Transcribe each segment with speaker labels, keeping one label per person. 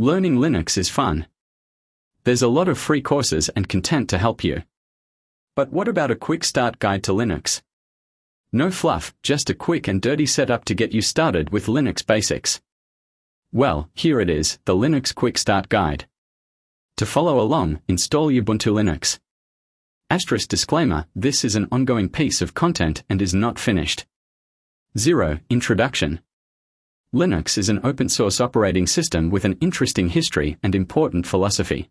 Speaker 1: Learning Linux is fun. There's a lot of free courses and content to help you. But what about a quick start guide to Linux? No fluff, just a quick and dirty setup to get you started with Linux basics. Well, here it is, the Linux Quick Start Guide. To follow along, install Ubuntu Linux. Asterisk disclaimer, this is an ongoing piece of content and is not finished. 0. Introduction. Linux is an open source operating system with an interesting history and important philosophy.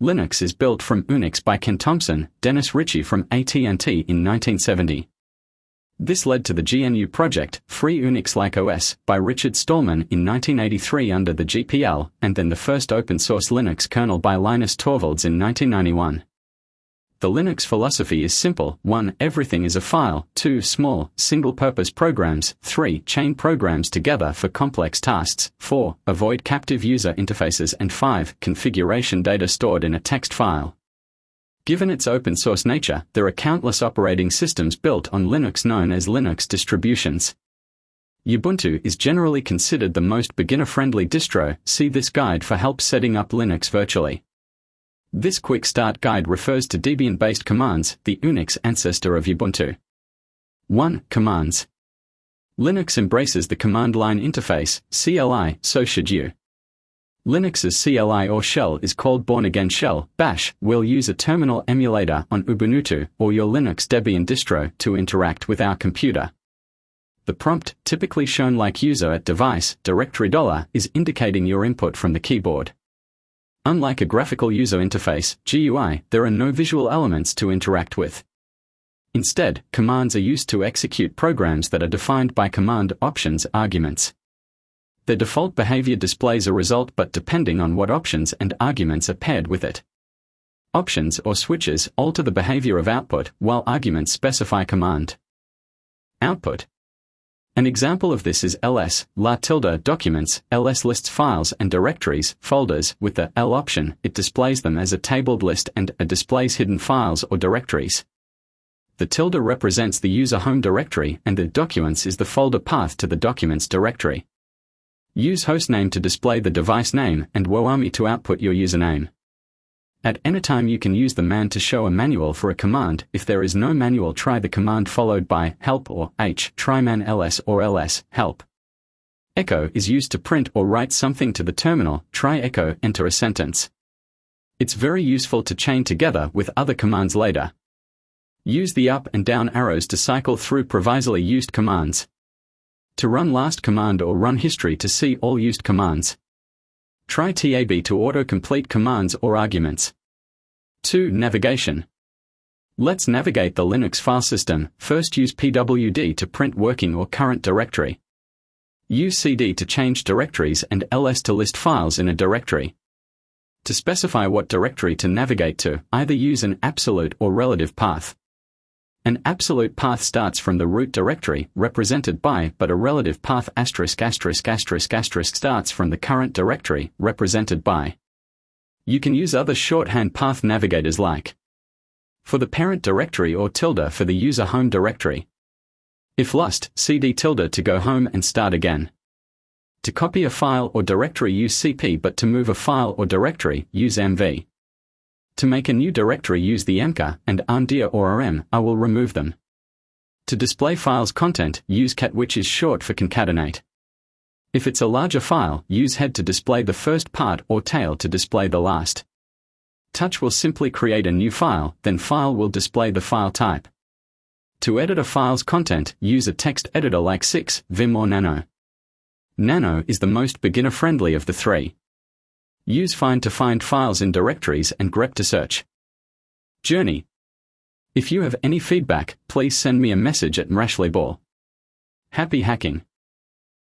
Speaker 1: Linux is built from Unix by Ken Thompson, Dennis Ritchie from AT&T in 1970. This led to the GNU project, Free Unix Like OS, by Richard Stallman in 1983 under the GPL, and then the first open source Linux kernel by Linus Torvalds in 1991. The Linux philosophy is simple 1. Everything is a file, 2. Small, single purpose programs, 3. Chain programs together for complex tasks, 4. Avoid captive user interfaces, and 5. Configuration data stored in a text file. Given its open source nature, there are countless operating systems built on Linux known as Linux distributions. Ubuntu is generally considered the most beginner friendly distro. See this guide for help setting up Linux virtually. This quick start guide refers to Debian based commands, the Unix ancestor of Ubuntu. 1. Commands. Linux embraces the command line interface, CLI, so should you. Linux's CLI or shell is called Bourne Again Shell. Bash will use a terminal emulator on Ubuntu or your Linux Debian distro to interact with our computer. The prompt, typically shown like user at device directory dollar, is indicating your input from the keyboard. Unlike a graphical user interface, GUI, there are no visual elements to interact with. Instead, commands are used to execute programs that are defined by command options arguments. The default behavior displays a result but depending on what options and arguments are paired with it. Options or switches alter the behavior of output while arguments specify command. Output an example of this is ls, la tilde documents, ls lists files and directories, folders, with the L option, it displays them as a tabled list and a displays hidden files or directories. The tilde represents the user home directory and the documents is the folder path to the documents directory. Use hostname to display the device name and whoami to output your username. At any time you can use the man to show a manual for a command. If there is no manual try the command followed by help or h try man ls or ls help. Echo is used to print or write something to the terminal. Try echo enter a sentence. It's very useful to chain together with other commands later. Use the up and down arrows to cycle through previously used commands. To run last command or run history to see all used commands. Try TAB to auto-complete commands or arguments. 2. Navigation. Let's navigate the Linux file system. First use pwd to print working or current directory. Use cd to change directories and ls to list files in a directory. To specify what directory to navigate to, either use an absolute or relative path. An absolute path starts from the root directory, represented by, but a relative path asterisk asterisk asterisk asterisk starts from the current directory, represented by. You can use other shorthand path navigators like for the parent directory or tilde for the user home directory. If lost, cd tilde to go home and start again. To copy a file or directory use cp but to move a file or directory use mv. To make a new directory use the mk and rm, I will remove them. To display files content, use cat which is short for concatenate. If it's a larger file, use head to display the first part or tail to display the last. Touch will simply create a new file, then file will display the file type. To edit a file's content, use a text editor like Six, Vim or Nano. Nano is the most beginner-friendly of the three. Use find to find files in directories and grep to search. Journey. If you have any feedback, please send me a message at Mrashley Ball. Happy hacking.